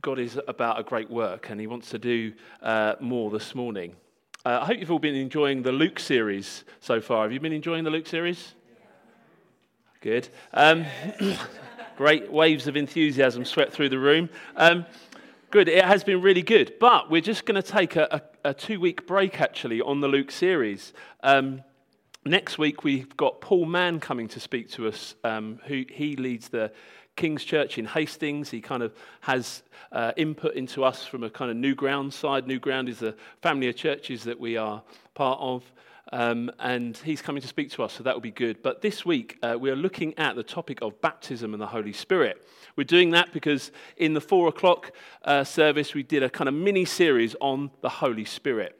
God is about a great work and He wants to do uh, more this morning. Uh, I hope you've all been enjoying the Luke series so far. Have you been enjoying the Luke series? Good. Um, great waves of enthusiasm swept through the room. Um, good. It has been really good. But we're just going to take a, a, a two week break actually on the Luke series. Um, next week, we've got Paul Mann coming to speak to us, um, who he leads the King's Church in Hastings. He kind of has uh, input into us from a kind of New Ground side. New Ground is a family of churches that we are part of. Um, and he's coming to speak to us, so that will be good. But this week, uh, we are looking at the topic of baptism and the Holy Spirit. We're doing that because in the four o'clock uh, service, we did a kind of mini series on the Holy Spirit.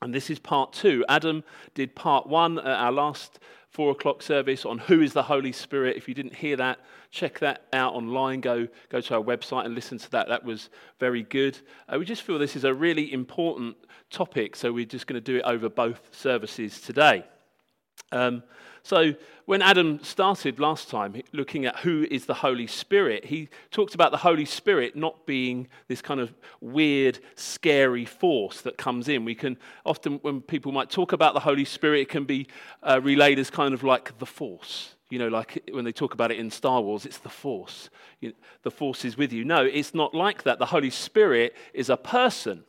And this is part two. Adam did part one at our last four o'clock service on who is the Holy Spirit. If you didn't hear that, check that out online. Go, go to our website and listen to that. That was very good. Uh, we just feel this is a really important topic, so we're just going to do it over both services today. Um, so, when Adam started last time looking at who is the Holy Spirit, he talked about the Holy Spirit not being this kind of weird, scary force that comes in. We can often, when people might talk about the Holy Spirit, it can be uh, relayed as kind of like the force. You know, like when they talk about it in Star Wars, it's the force. You know, the force is with you. No, it's not like that. The Holy Spirit is a person.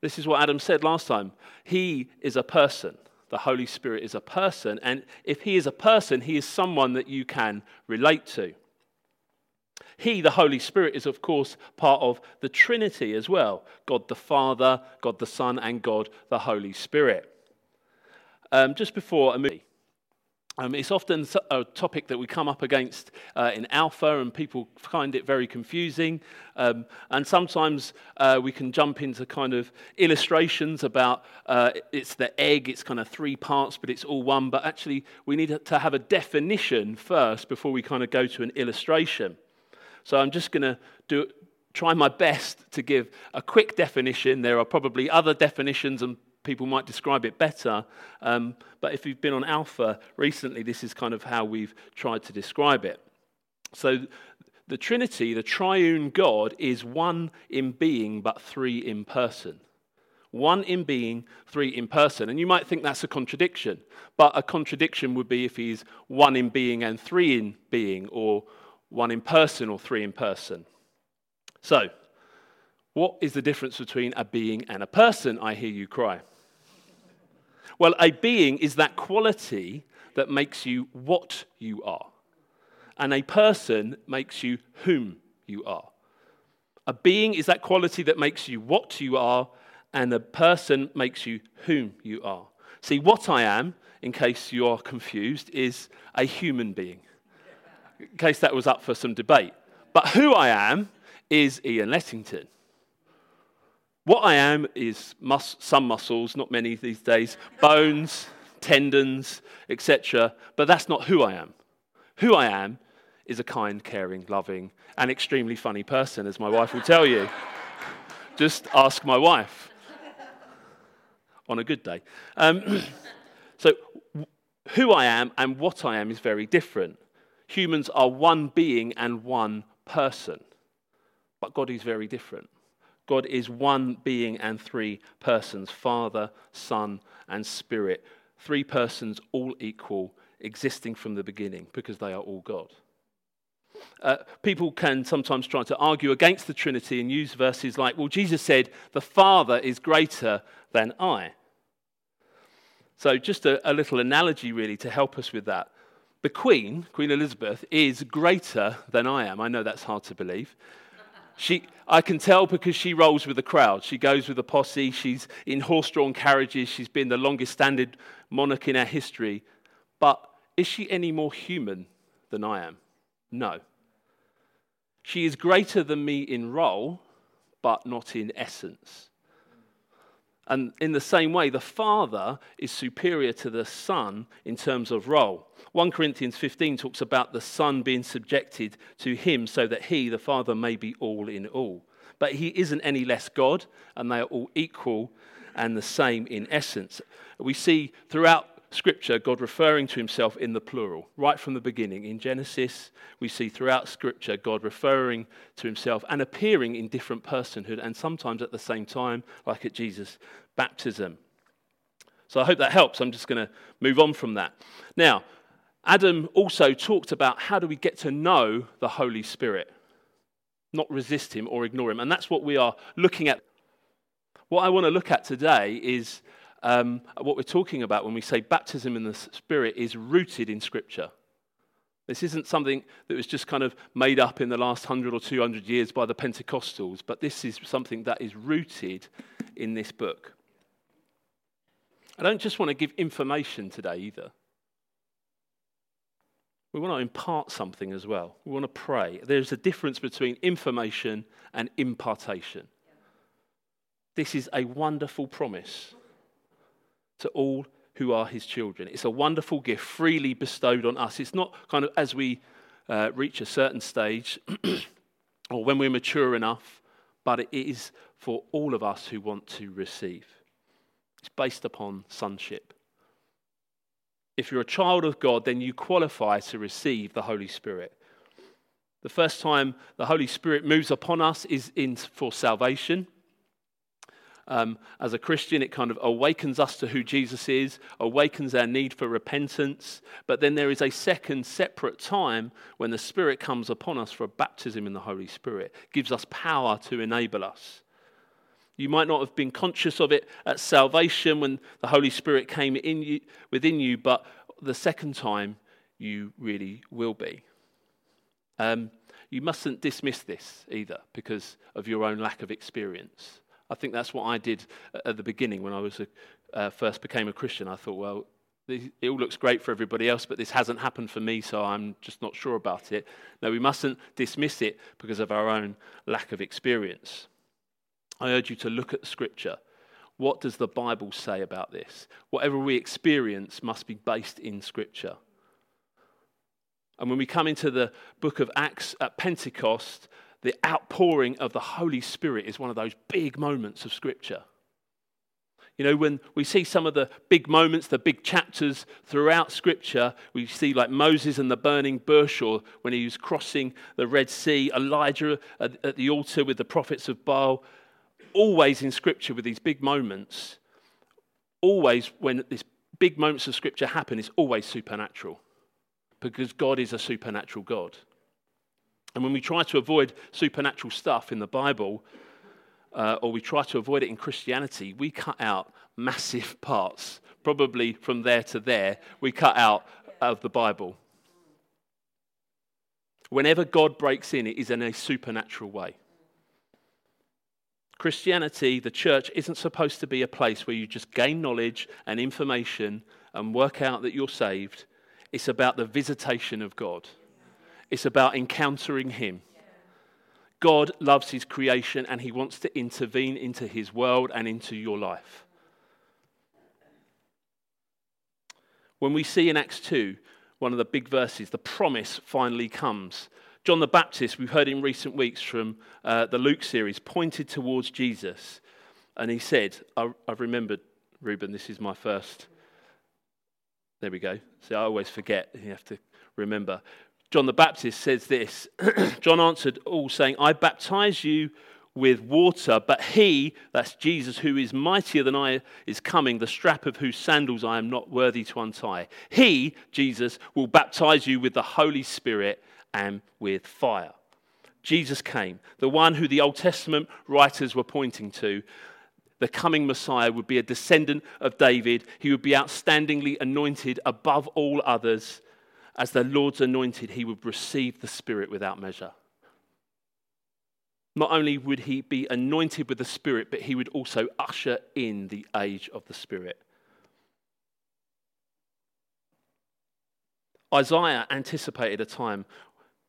This is what Adam said last time. He is a person. The Holy Spirit is a person. And if he is a person, he is someone that you can relate to. He, the Holy Spirit, is of course part of the Trinity as well God the Father, God the Son, and God the Holy Spirit. Um, just before a movie, um, it's often a topic that we come up against uh, in Alpha, and people find it very confusing. Um, and sometimes uh, we can jump into kind of illustrations about uh, it's the egg, it's kind of three parts, but it's all one. But actually, we need to have a definition first before we kind of go to an illustration. So I'm just going to do try my best to give a quick definition. There are probably other definitions and people might describe it better. Um, but if you've been on Alpha recently, this is kind of how we've tried to describe it. So the Trinity, the triune God, is one in being, but three in person. One in being, three in person. And you might think that's a contradiction, but a contradiction would be if he's one in being and three in being, or one in person or three in person. So, what is the difference between a being and a person? I hear you cry. Well, a being is that quality that makes you what you are, and a person makes you whom you are. A being is that quality that makes you what you are, and a person makes you whom you are. See, what I am, in case you are confused, is a human being, in case that was up for some debate. But who I am is Ian Lettington. What I am is mus- some muscles, not many these days, bones, tendons, etc. But that's not who I am. Who I am is a kind, caring, loving, and extremely funny person, as my wife will tell you. Just ask my wife on a good day. Um, so, who I am and what I am is very different. Humans are one being and one person, but God is very different. God is one being and three persons Father, Son, and Spirit. Three persons, all equal, existing from the beginning because they are all God. Uh, people can sometimes try to argue against the Trinity and use verses like, well, Jesus said, the Father is greater than I. So, just a, a little analogy really to help us with that. The Queen, Queen Elizabeth, is greater than I am. I know that's hard to believe. She, I can tell because she rolls with the crowd. She goes with the posse. She's in horse drawn carriages. She's been the longest standing monarch in our history. But is she any more human than I am? No. She is greater than me in role, but not in essence. And in the same way, the Father is superior to the Son in terms of role. 1 Corinthians 15 talks about the Son being subjected to Him so that He, the Father, may be all in all. But He isn't any less God, and they are all equal and the same in essence. We see throughout Scripture God referring to himself in the plural, right from the beginning. In Genesis, we see throughout Scripture God referring to himself and appearing in different personhood and sometimes at the same time, like at Jesus' baptism. So I hope that helps. I'm just going to move on from that. Now, Adam also talked about how do we get to know the Holy Spirit, not resist him or ignore him. And that's what we are looking at. What I want to look at today is um, what we're talking about when we say baptism in the Spirit is rooted in Scripture. This isn't something that was just kind of made up in the last 100 or 200 years by the Pentecostals, but this is something that is rooted in this book. I don't just want to give information today either. We want to impart something as well. We want to pray. There's a difference between information and impartation. This is a wonderful promise to all who are his children. It's a wonderful gift freely bestowed on us. It's not kind of as we uh, reach a certain stage or when we're mature enough, but it is for all of us who want to receive. It's based upon sonship. If you're a child of God, then you qualify to receive the Holy Spirit. The first time the Holy Spirit moves upon us is in, for salvation um, as a Christian, it kind of awakens us to who Jesus is, awakens our need for repentance. But then there is a second separate time when the Spirit comes upon us for a baptism in the Holy Spirit, gives us power to enable us. You might not have been conscious of it at salvation when the Holy Spirit came in you, within you, but the second time you really will be. Um, you mustn't dismiss this either because of your own lack of experience. I think that's what I did at the beginning when I was a, uh, first became a Christian. I thought, well, it all looks great for everybody else, but this hasn't happened for me, so I'm just not sure about it. No, we mustn't dismiss it because of our own lack of experience. I urge you to look at Scripture. What does the Bible say about this? Whatever we experience must be based in Scripture. And when we come into the book of Acts at Pentecost, the outpouring of the Holy Spirit is one of those big moments of Scripture. You know, when we see some of the big moments, the big chapters throughout Scripture, we see like Moses and the burning bush, or when he was crossing the Red Sea, Elijah at, the altar with the prophets of Baal. Always in Scripture, with these big moments, always when these big moments of Scripture happen, it's always supernatural because God is a supernatural God. And when we try to avoid supernatural stuff in the Bible, uh, or we try to avoid it in Christianity, we cut out massive parts. Probably from there to there, we cut out of the Bible. Whenever God breaks in, it is in a supernatural way. Christianity, the church, isn't supposed to be a place where you just gain knowledge and information and work out that you're saved. It's about the visitation of God. It's about encountering Him. God loves His creation and He wants to intervene into His world and into your life. When we see in Acts 2, one of the big verses, the promise finally comes. John the Baptist, we've heard in recent weeks from uh, the Luke series, pointed towards Jesus. And he said, I, have remembered, Reuben, this is my first. There we go. See, I always forget. You have to remember. John the Baptist says this John answered all, saying, I baptize you with water, but he, that's Jesus, who is mightier than I, is coming, the strap of whose sandals I am not worthy to untie. He, Jesus, will baptize you with the Holy Spirit and with fire. Jesus came, the one who the Old Testament writers were pointing to. The coming Messiah would be a descendant of David. He would be outstandingly anointed above all others as the Lord's anointed, he would receive the Spirit without measure. Not only would he be anointed with the Spirit, but he would also usher in the age of the Spirit. Isaiah anticipated a time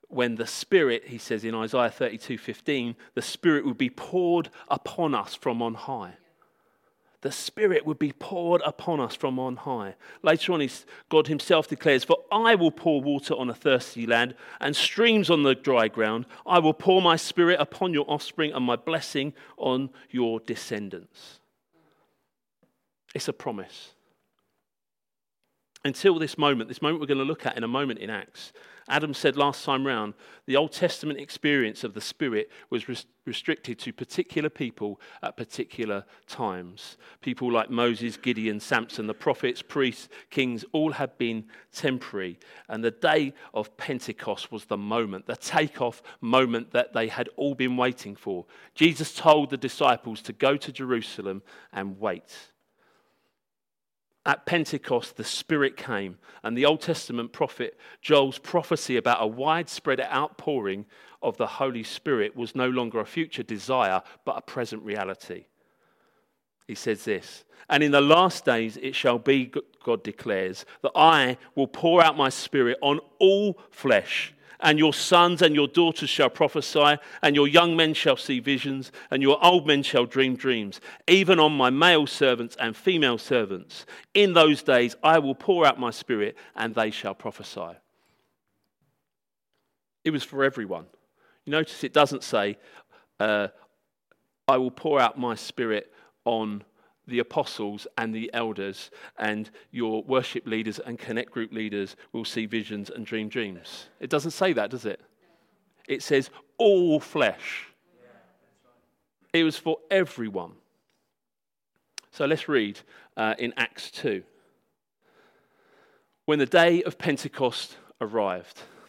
when the Spirit, he says in Isaiah 32 15, the Spirit would be poured upon us from on high the Spirit would be poured upon us from on high. Later on, God Himself declares, For I will pour water on a thirsty land and streams on the dry ground. I will pour my Spirit upon your offspring and my blessing on your descendants. It's a promise. until this moment, this moment we're going to look at in a moment in Acts, Adam said last time round, the Old Testament experience of the Spirit was res- restricted to particular people at particular times. People like Moses, Gideon, Samson, the prophets, priests, kings, all had been temporary. And the day of Pentecost was the moment, the takeoff moment that they had all been waiting for. Jesus told the disciples to go to Jerusalem and wait at Pentecost, the Spirit came, and the Old Testament prophet Joel's prophecy about a widespread outpouring of the Holy Spirit was no longer a future desire, but a present reality. He says this, and in the last days it shall be, God declares, that I will pour out my Spirit on all flesh and your sons and your daughters shall prophesy, and your young men shall see visions, and your old men shall dream dreams, even on my male servants and female servants. In those days I will pour out my spirit, and they shall prophesy. It was for everyone. You notice it doesn't say, uh, I will pour out my spirit on the apostles and the elders, and your worship leaders and connect group leaders will see visions and dream dreams. It doesn't say that, does it? It says all flesh. It was for everyone. So let's read uh, in Acts 2. When the day of Pentecost arrived,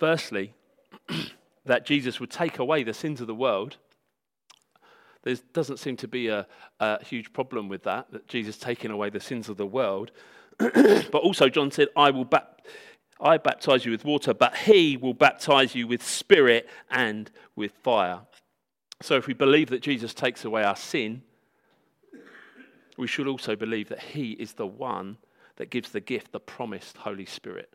Firstly, that Jesus would take away the sins of the world. There doesn't seem to be a, a, huge problem with that, that Jesus taking away the sins of the world. but also, John said, I will I baptize you with water, but he will baptize you with spirit and with fire. So, if we believe that Jesus takes away our sin, we should also believe that he is the one that gives the gift, the promised Holy Spirit.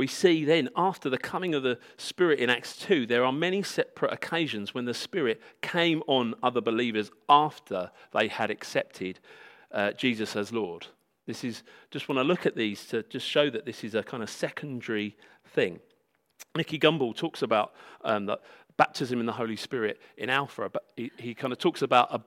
We see then, after the coming of the Spirit in Acts 2, there are many separate occasions when the Spirit came on other believers after they had accepted uh, Jesus as Lord. This is just want to look at these to just show that this is a kind of secondary thing. Nicky Gumbel talks about um, baptism in the Holy Spirit in Alpha. But he, he kind of talks about a,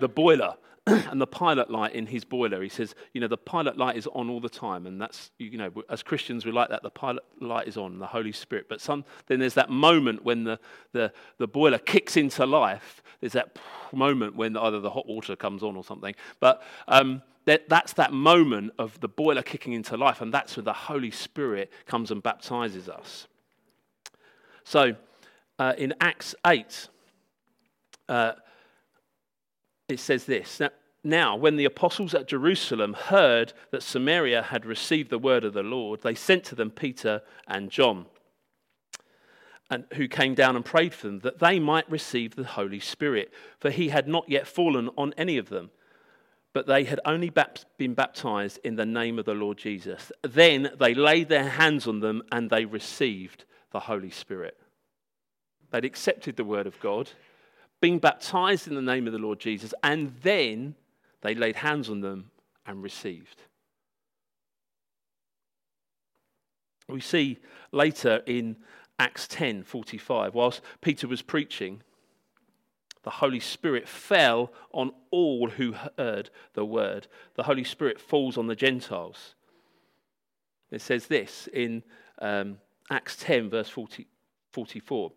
the boiler and the pilot light in his boiler. He says, you know, the pilot light is on all the time, and that's, you know, as Christians we like that. The pilot light is on, the Holy Spirit. But some, then there's that moment when the, the, the boiler kicks into life. There's that moment when either the hot water comes on or something. But um, that, that's that moment of the boiler kicking into life, and that's when the Holy Spirit comes and baptizes us. So uh, in Acts 8, uh, it says this Now, when the apostles at Jerusalem heard that Samaria had received the word of the Lord, they sent to them Peter and John, and who came down and prayed for them that they might receive the Holy Spirit, for he had not yet fallen on any of them. But they had only been baptized in the name of the Lord Jesus. Then they laid their hands on them and they received the Holy Spirit. They'd accepted the word of God being baptized in the name of the Lord Jesus, and then they laid hands on them and received. We see later in Acts 10 45, whilst Peter was preaching, the Holy Spirit fell on all who heard the word. The Holy Spirit falls on the Gentiles. It says this in um, Acts 10, verse 40, 44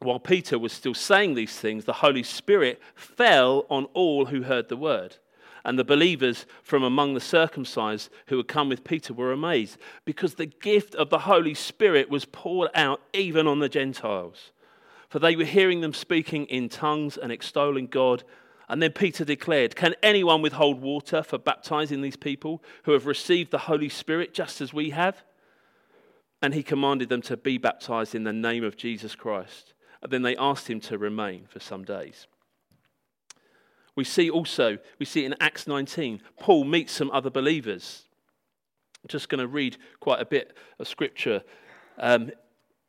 while Peter was still saying these things, the Holy Spirit fell on all who heard the word. And the believers from among the circumcised who had come with Peter were amazed because the gift of the Holy Spirit was poured out even on the Gentiles. For they were hearing them speaking in tongues and extolling God. And then Peter declared, Can anyone withhold water for baptizing these people who have received the Holy Spirit just as we have? And he commanded them to be baptized in the name of Jesus Christ. Then they asked him to remain for some days. We see also, we see in Acts 19, Paul meets some other believers. I'm just going to read quite a bit of scripture. Um,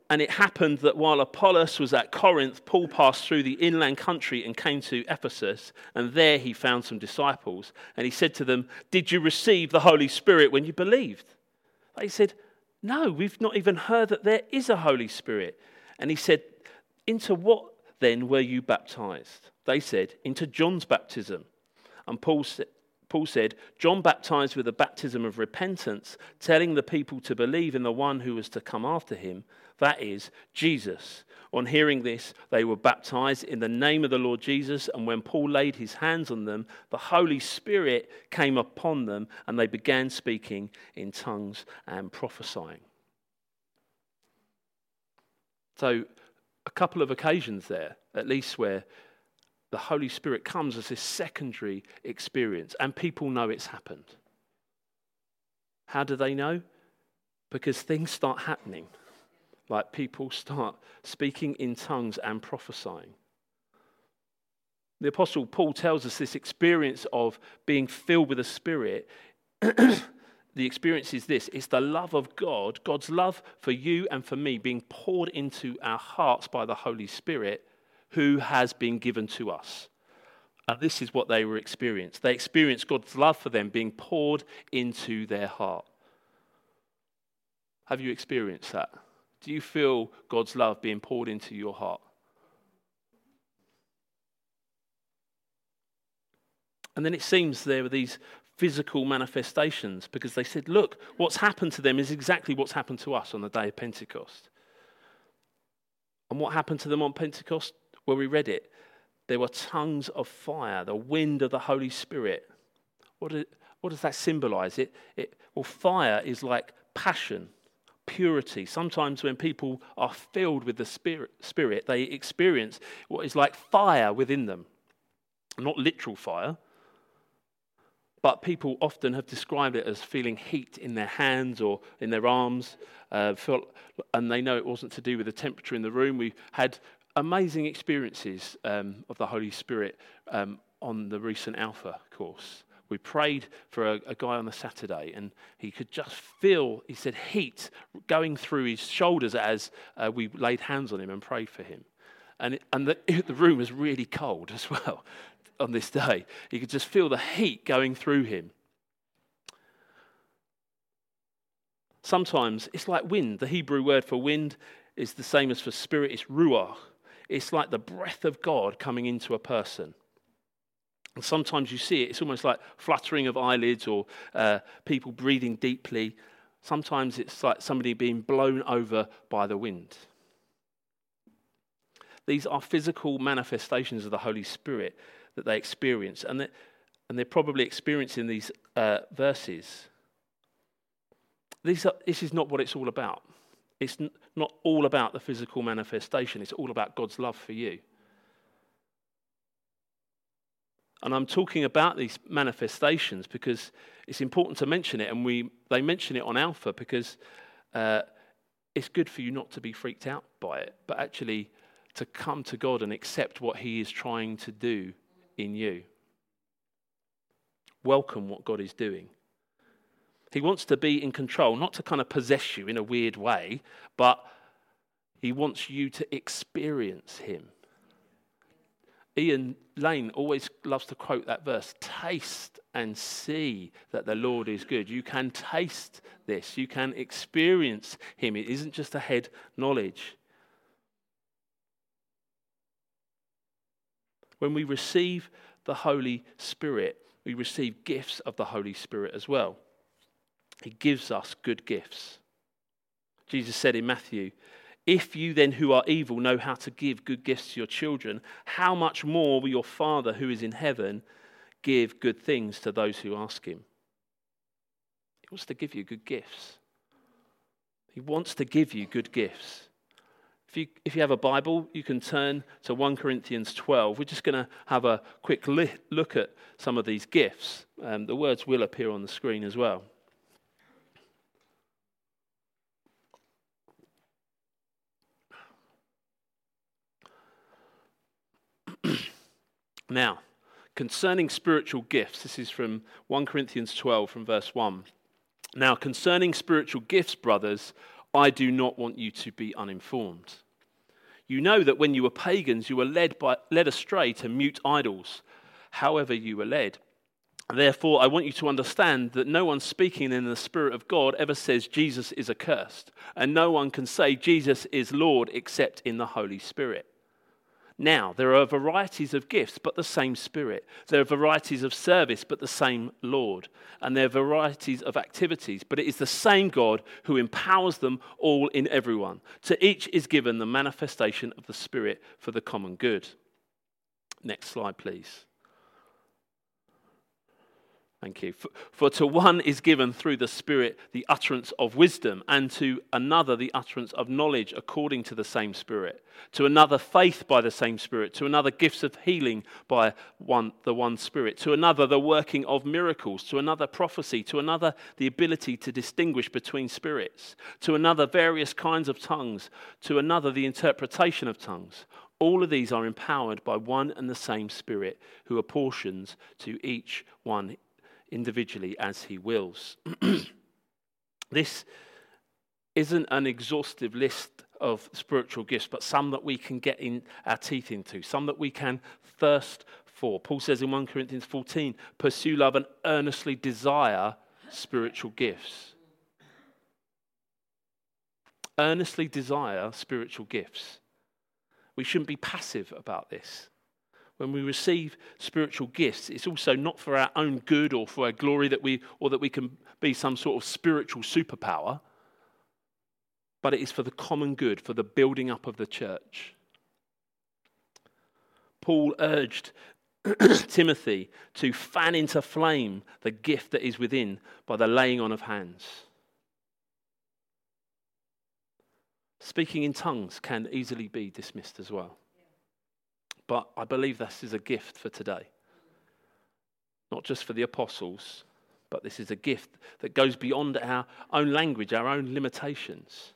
and it happened that while Apollos was at Corinth, Paul passed through the inland country and came to Ephesus. And there he found some disciples. And he said to them, Did you receive the Holy Spirit when you believed? They said, No, we've not even heard that there is a Holy Spirit. And he said, Into what then were you baptized? They said, Into John's baptism. And Paul said, Paul said, John baptized with a baptism of repentance, telling the people to believe in the one who was to come after him, that is, Jesus. On hearing this, they were baptized in the name of the Lord Jesus, and when Paul laid his hands on them, the Holy Spirit came upon them, and they began speaking in tongues and prophesying. So, a couple of occasions there, at least, where the Holy Spirit comes as this secondary experience, and people know it's happened. How do they know? Because things start happening. Like people start speaking in tongues and prophesying. The Apostle Paul tells us this experience of being filled with the Spirit. the experience is this it's the love of God, God's love for you and for me, being poured into our hearts by the Holy Spirit who has been given to us. And this is what they were experienced. They experienced God's love for them being poured into their heart. Have you experienced that? Do you feel God's love being poured into your heart? And then it seems there were these physical manifestations because they said, look, what's happened to them is exactly what's happened to us on the day of Pentecost. And what happened to them on Pentecost? Well, we read it. There were tongues of fire, the wind of the Holy Spirit. What, is, what does that symbolize? It, it, well, fire is like passion, purity. Sometimes when people are filled with the Spirit, spirit they experience what is like fire within them. Not literal fire, but people often have described it as feeling heat in their hands or in their arms, uh, felt, and they know it wasn't to do with the temperature in the room. We had amazing experiences um, of the Holy Spirit um, on the recent Alpha course. We prayed for a, a, guy on the Saturday, and he could just feel, he said, heat going through his shoulders as uh, we laid hands on him and prayed for him. And, it, and the, the room was really cold as well on this day. He could just feel the heat going through him. Sometimes it's like wind. The Hebrew word for wind is the same as for spirit, it's ruach. It's like the breath of God coming into a person. And sometimes you see it, it's almost like fluttering of eyelids or uh, people breathing deeply. Sometimes it's like somebody being blown over by the wind. These are physical manifestations of the Holy Spirit that they experience, and they're, and they're probably experiencing these uh, verses. These are, this is not what it's all about. It's not all about the physical manifestation, it's all about God's love for you. And I'm talking about these manifestations because it's important to mention it, and we, they mention it on Alpha because uh, it's good for you not to be freaked out by it, but actually to come to God and accept what He is trying to do in you. Welcome what God is doing. He wants to be in control, not to kind of possess you in a weird way, but he wants you to experience him. Ian Lane always loves to quote that verse taste and see that the Lord is good. You can taste this, you can experience him. It isn't just a head knowledge. When we receive the Holy Spirit, we receive gifts of the Holy Spirit as well. He gives us good gifts. Jesus said in Matthew, If you then, who are evil, know how to give good gifts to your children, how much more will your Father who is in heaven give good things to those who ask him? He wants to give you good gifts. He wants to give you good gifts. If you, if you have a Bible, you can turn to 1 Corinthians 12. We're just going to have a quick li- look at some of these gifts. Um, the words will appear on the screen as well. Now, concerning spiritual gifts, this is from 1 Corinthians 12, from verse 1. Now, concerning spiritual gifts, brothers, I do not want you to be uninformed. You know that when you were pagans, you were led, by, led astray to mute idols, however, you were led. Therefore, I want you to understand that no one speaking in the Spirit of God ever says Jesus is accursed, and no one can say Jesus is Lord except in the Holy Spirit. Now, there are varieties of gifts, but the same Spirit. There are varieties of service, but the same Lord. And there are varieties of activities, but it is the same God who empowers them all in everyone. To each is given the manifestation of the Spirit for the common good. Next slide, please. Thank you. For, for, to one is given through the Spirit the utterance of wisdom, and to another the utterance of knowledge according to the same Spirit. To another faith by the same Spirit. To another gifts of healing by one, the one Spirit. To another the working of miracles. To another prophecy. To another the ability to distinguish between spirits. To another various kinds of tongues. To another the interpretation of tongues. All of these are empowered by one and the same Spirit, who apportions to each one individually as he wills. this isn't an exhaustive list of spiritual gifts, but some that we can get in our teeth into, some that we can thirst for. Paul says in 1 Corinthians 14, pursue love and earnestly desire spiritual gifts. Earnestly desire spiritual gifts. We shouldn't be passive about this when we receive spiritual gifts, it's also not for our own good or for our glory that we, or that we can be some sort of spiritual superpower, but it is for the common good, for the building up of the church. Paul urged Timothy to fan into flame the gift that is within by the laying on of hands. Speaking in tongues can easily be dismissed as well. But I believe this is a gift for today. Not just for the apostles, but this is a gift that goes beyond our own language, our own limitations.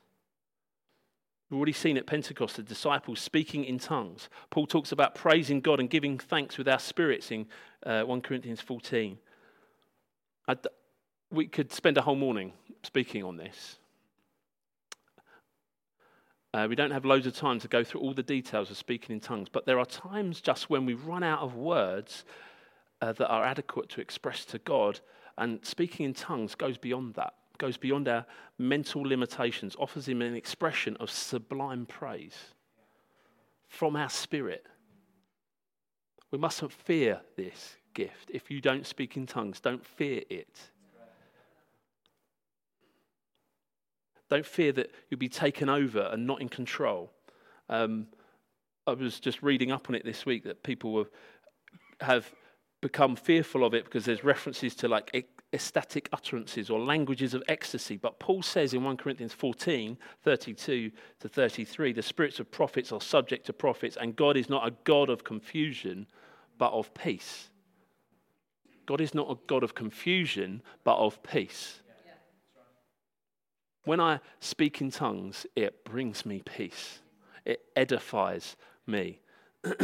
We've already seen at Pentecost the disciples speaking in tongues. Paul talks about praising God and giving thanks with our spirits in uh, 1 Corinthians 14. I'd, we could spend a whole morning speaking on this. Uh, we don't have loads of time to go through all the details of speaking in tongues, but there are times just when we run out of words uh, that are adequate to express to God, and speaking in tongues goes beyond that, goes beyond our mental limitations, offers Him an expression of sublime praise from our spirit. We mustn't fear this gift. If you don't speak in tongues, don't fear it. Don't fear that you'll be taken over and not in control. Um, I was just reading up on it this week that people have become fearful of it because there's references to like ecstatic utterances or languages of ecstasy. But Paul says in 1 Corinthians 14 32 to 33, the spirits of prophets are subject to prophets, and God is not a God of confusion, but of peace. God is not a God of confusion, but of peace. When I speak in tongues, it brings me peace, it edifies me.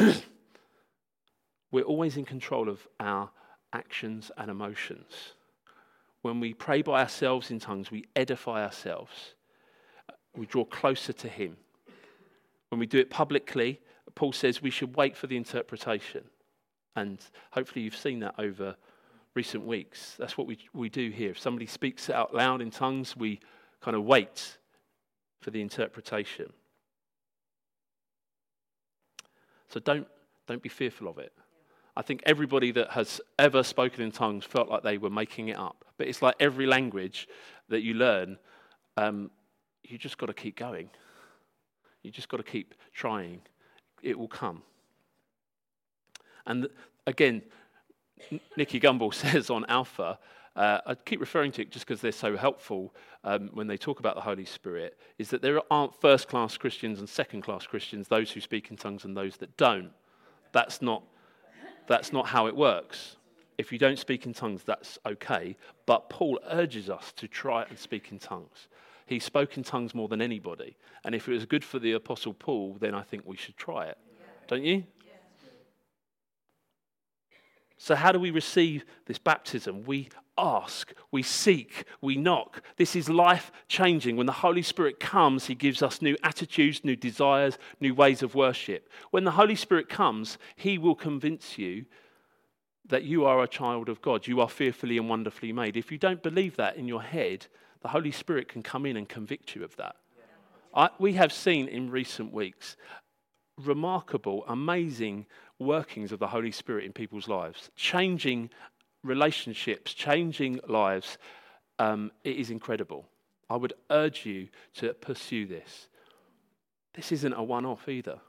We're always in control of our actions and emotions. When we pray by ourselves in tongues, we edify ourselves. We draw closer to Him. When we do it publicly, Paul says we should wait for the interpretation. And hopefully, you've seen that over recent weeks. That's what we, we do here. If somebody speaks out loud in tongues, we kind of wait for the interpretation. So don't, don't be fearful of it. I think everybody that has ever spoken in tongues felt like they were making it up. But it's like every language that you learn, um, you just got to keep going. You just got to keep trying. It will come. And again, Nicky Gumbel says on Alpha, uh, I keep referring to it just because they're so helpful um, when they talk about the Holy Spirit, is that there aren't first class Christians and second class Christians, those who speak in tongues and those that don't. That's not, that's not how it works. If you don't speak in tongues, that's okay. But Paul urges us to try and speak in tongues. He spoke in tongues more than anybody. And if it was good for the Apostle Paul, then I think we should try it. Don't you? So, how do we receive this baptism? We ask, we seek, we knock. This is life changing. When the Holy Spirit comes, He gives us new attitudes, new desires, new ways of worship. When the Holy Spirit comes, He will convince you that you are a child of God. You are fearfully and wonderfully made. If you don't believe that in your head, the Holy Spirit can come in and convict you of that. I, we have seen in recent weeks remarkable, amazing workings of the Holy Spirit in people's lives, changing relationships, changing lives. Um, it is incredible. I would urge you to pursue this. This isn't a one off either.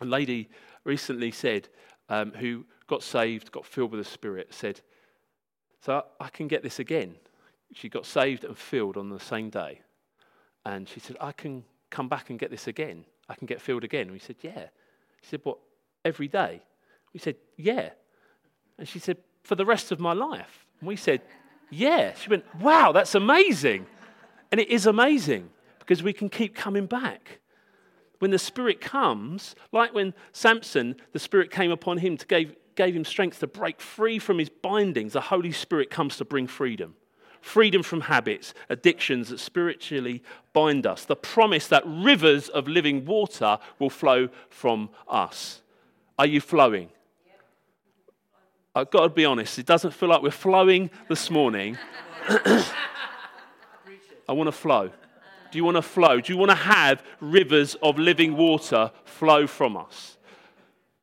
A lady recently said, um, who got saved, got filled with the Spirit, said, So I can get this again. She got saved and filled on the same day. And she said, I can come back and get this again. I can get filled again. And we said, Yeah. She said, What, every day? We said, Yeah. And she said, For the rest of my life. And we said, Yeah. She went, Wow, that's amazing. And it is amazing because we can keep coming back. When the Spirit comes, like when Samson, the Spirit came upon him to give, gave him strength to break free from his bindings, the Holy Spirit comes to bring freedom freedom from habits, addictions that spiritually bind us, the promise that rivers of living water will flow from us. Are you flowing? I've got to be honest, it doesn't feel like we're flowing this morning. I want to flow. Do you want to flow? Do you want to have rivers of living water flow from us?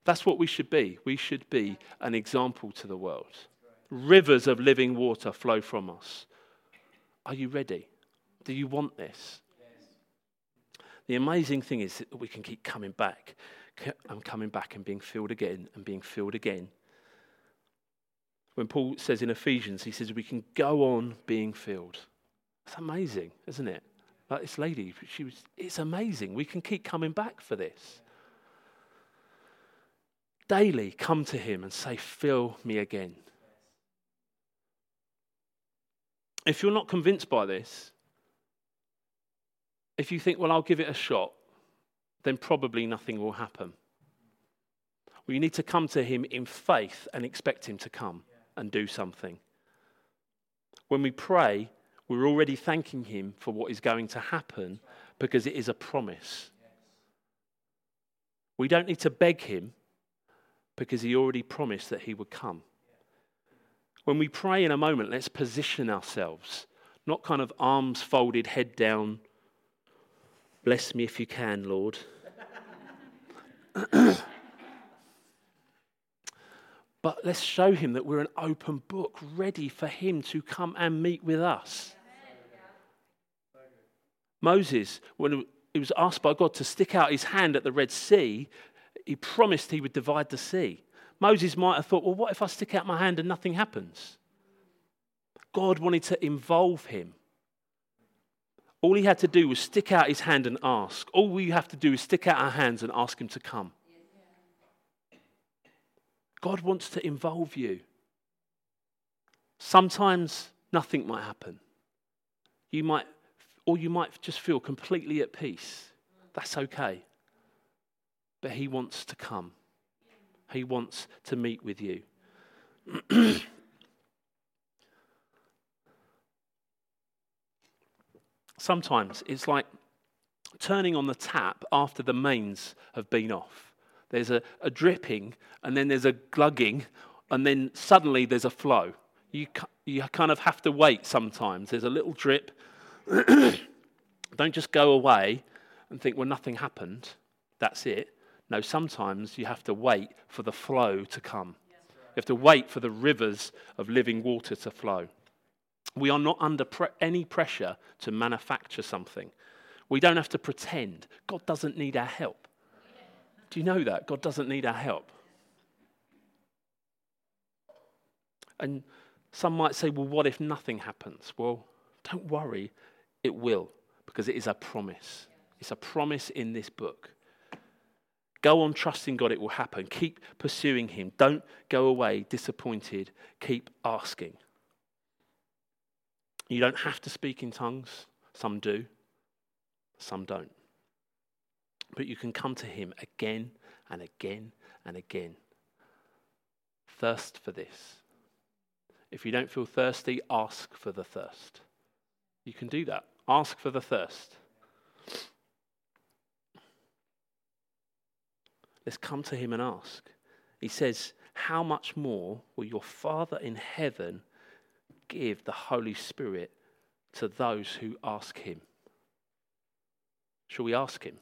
That's what we should be. We should be an example to the world. Rivers of living water flow from us. Are you ready? Do you want this? The amazing thing is that we can keep coming back and coming back and being filled again and being filled again. When Paul says in Ephesians, he says we can go on being filled. It's amazing, isn't it? Like this lady, she was, it's amazing. We can keep coming back for this. Daily come to him and say, Fill me again. if you're not convinced by this, if you think, well, I'll give it a shot, then probably nothing will happen. We need to come to Him in faith and expect Him to come and do something. When we pray, we're already thanking Him for what is going to happen because it is a promise. We don't need to beg Him because He already promised that He would come. When we pray in a moment, let's position ourselves, not kind of arms folded, head down. Bless me if you can, Lord. but let's show him that we're an open book, ready for him to come and meet with us. Moses, when he was asked by God to stick out his hand at the Red Sea, he promised he would divide the sea. Moses might have thought, well, what if I stick out my hand and nothing happens? God wanted to involve him. All he had to do was stick out his hand and ask. All we have to do is stick out our hands and ask him to come. God wants to involve you. Sometimes nothing might happen. You might, or you might just feel completely at peace. That's okay. But he wants to come. He wants to meet with you. Sometimes it's like turning on the tap after the mains have been off. There's a, a dripping, and then there's a glugging, and then suddenly there's a flow. You, you kind of have to wait sometimes. There's a little drip. Don't just go away and think, well, nothing happened. That's it. No, sometimes you have to wait for the flow to come. You have to wait for the rivers of living water to flow. We are not under pre- any pressure to manufacture something. We don't have to pretend. God doesn't need our help. Do you know that? God doesn't need our help. And some might say, well, what if nothing happens? Well, don't worry, it will, because it is a promise. It's a promise in this book. Go on trusting God, it will happen. Keep pursuing Him. Don't go away disappointed. Keep asking. You don't have to speak in tongues. Some do, some don't. But you can come to Him again and again and again. thirst for this. If you don't feel thirsty, ask for the thirst. You can do that. Ask for the thirst. Let's come to him and ask. He says, How much more will your Father in heaven give the Holy Spirit to those who ask him? Shall we ask him?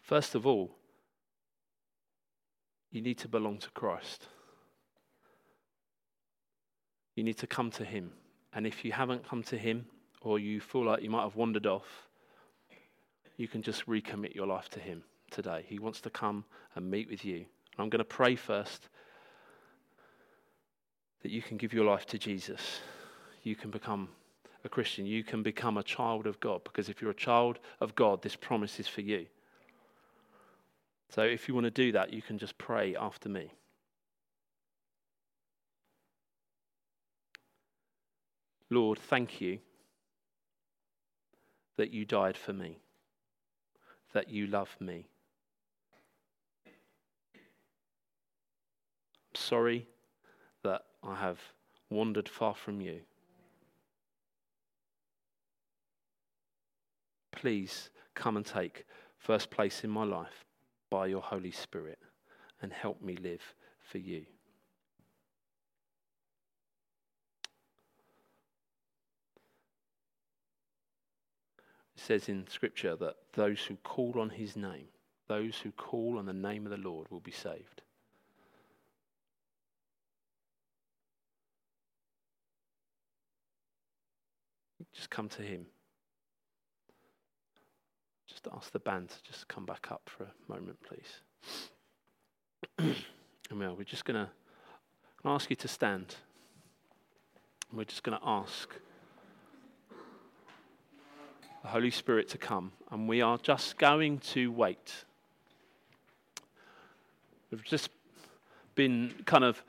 First of all, you need to belong to Christ. You need to come to Him. And if you haven't come to Him, or you feel like you might have wandered off, you can just recommit your life to Him today. He wants to come and meet with you. I'm going to pray first that you can give your life to Jesus. You can become a Christian. You can become a child of God. Because if you're a child of God, this promise is for you. So if you want to do that, you can just pray after me. Lord, thank you that you died for me, that you love me. I'm sorry I have wandered far from you. Please come and take first place in my life by your Holy Spirit and help me live for you. It says in Scripture that those who call on his name, those who call on the name of the Lord will be saved. Just come to him. Just ask the band to just come back up for a moment, please. and well, we're just going to ask you to stand. We're just going to ask the Holy Spirit to come, and we are just going to wait. We've just been kind of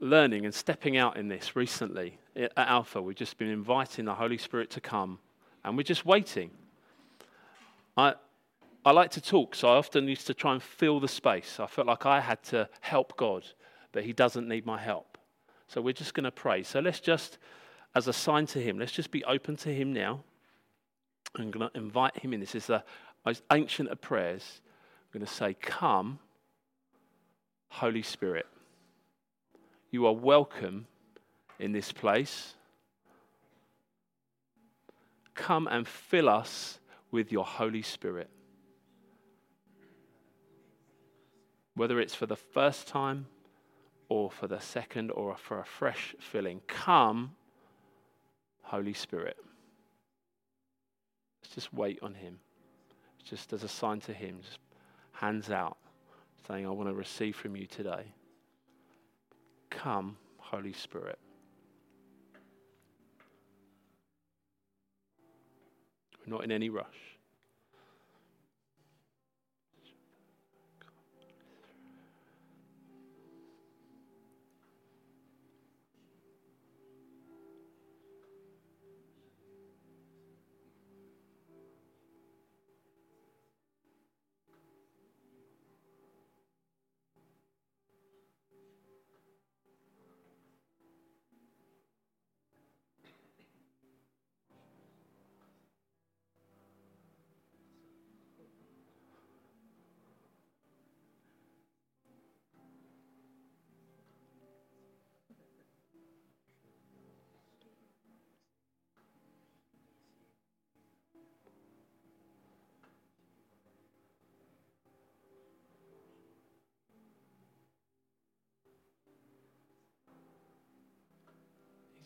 learning and stepping out in this recently at Alpha. We've just been inviting the Holy Spirit to come, and we're just waiting. I, I like to talk, so I often used to try and fill the space. I felt like I had to help God, but He doesn't need my help. So we're just going to pray. So let's just, as a sign to Him, let's just be open to Him now. I'm going to invite Him in. This is the most ancient of prayers. I'm going to say, Come, Holy Spirit. You are welcome in this place. Come and fill us with your Holy Spirit. Whether it's for the first time or for the second or for a fresh filling, come, Holy Spirit. Let's just wait on Him. Just as a sign to Him, just hands out, saying, I want to receive from you today. Come, Holy Spirit. We're not in any rush.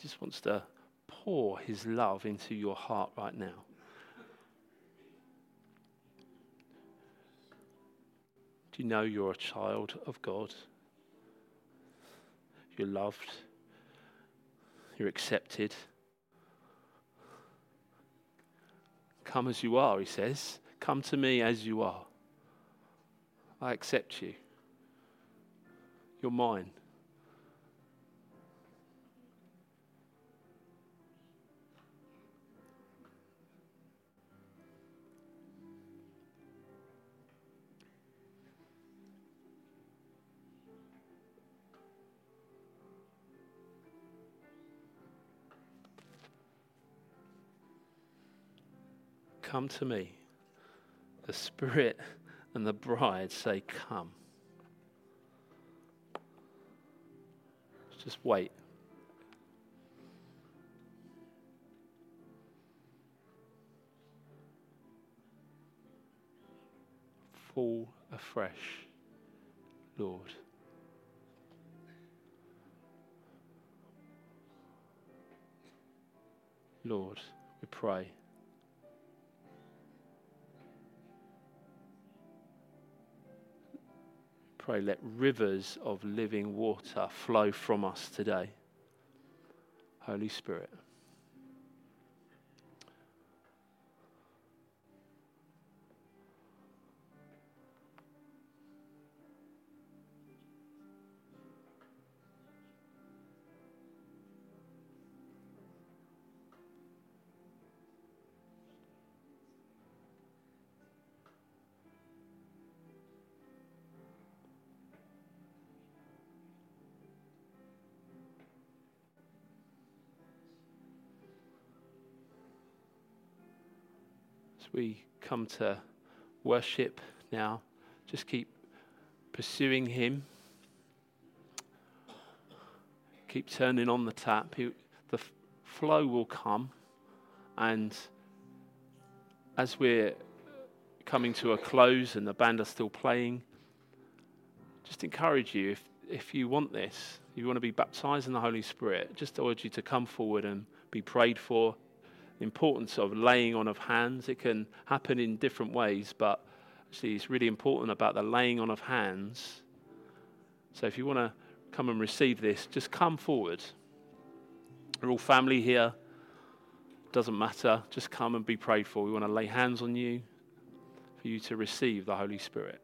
Just wants to pour his love into your heart right now. Do you know you're a child of God? You're loved. You're accepted. Come as you are, he says. Come to me as you are. I accept you. You're mine. Come to me. The Spirit and the bride say, Come. Just wait. Fall afresh, Lord. Lord, we pray. Pray, let rivers of living water flow from us today. Holy Spirit. We come to worship now, just keep pursuing Him. Keep turning on the tap. the flow will come. And as we're coming to a close and the band are still playing, just encourage you if, if you want this, you want to be baptized in the Holy Spirit, just urge you to come forward and be prayed for the importance of laying on of hands. It can happen in different ways, but actually, it's really important about the laying on of hands. So, if you want to come and receive this, just come forward. We're all family here. Doesn't matter. Just come and be prayed for. We want to lay hands on you for you to receive the Holy Spirit.